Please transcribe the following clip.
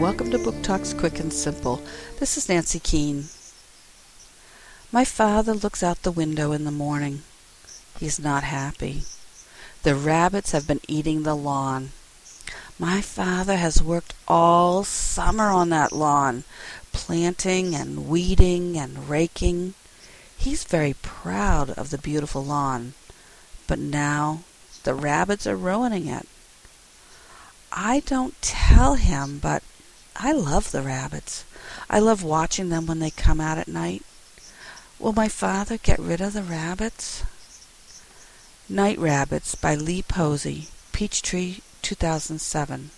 Book Talks Quick and Simple. This is Nancy Keene. My father looks out the window in the morning. He's not happy. The rabbits have been eating the lawn. My father has worked all summer on that lawn, planting and weeding and raking. He's very proud of the beautiful lawn. But now the rabbits are ruining it. I don't tell him, but I love the rabbits. I love watching them when they come out at night. Will my father get rid of the rabbits? Night Rabbits by Lee Posey, Peachtree, 2007.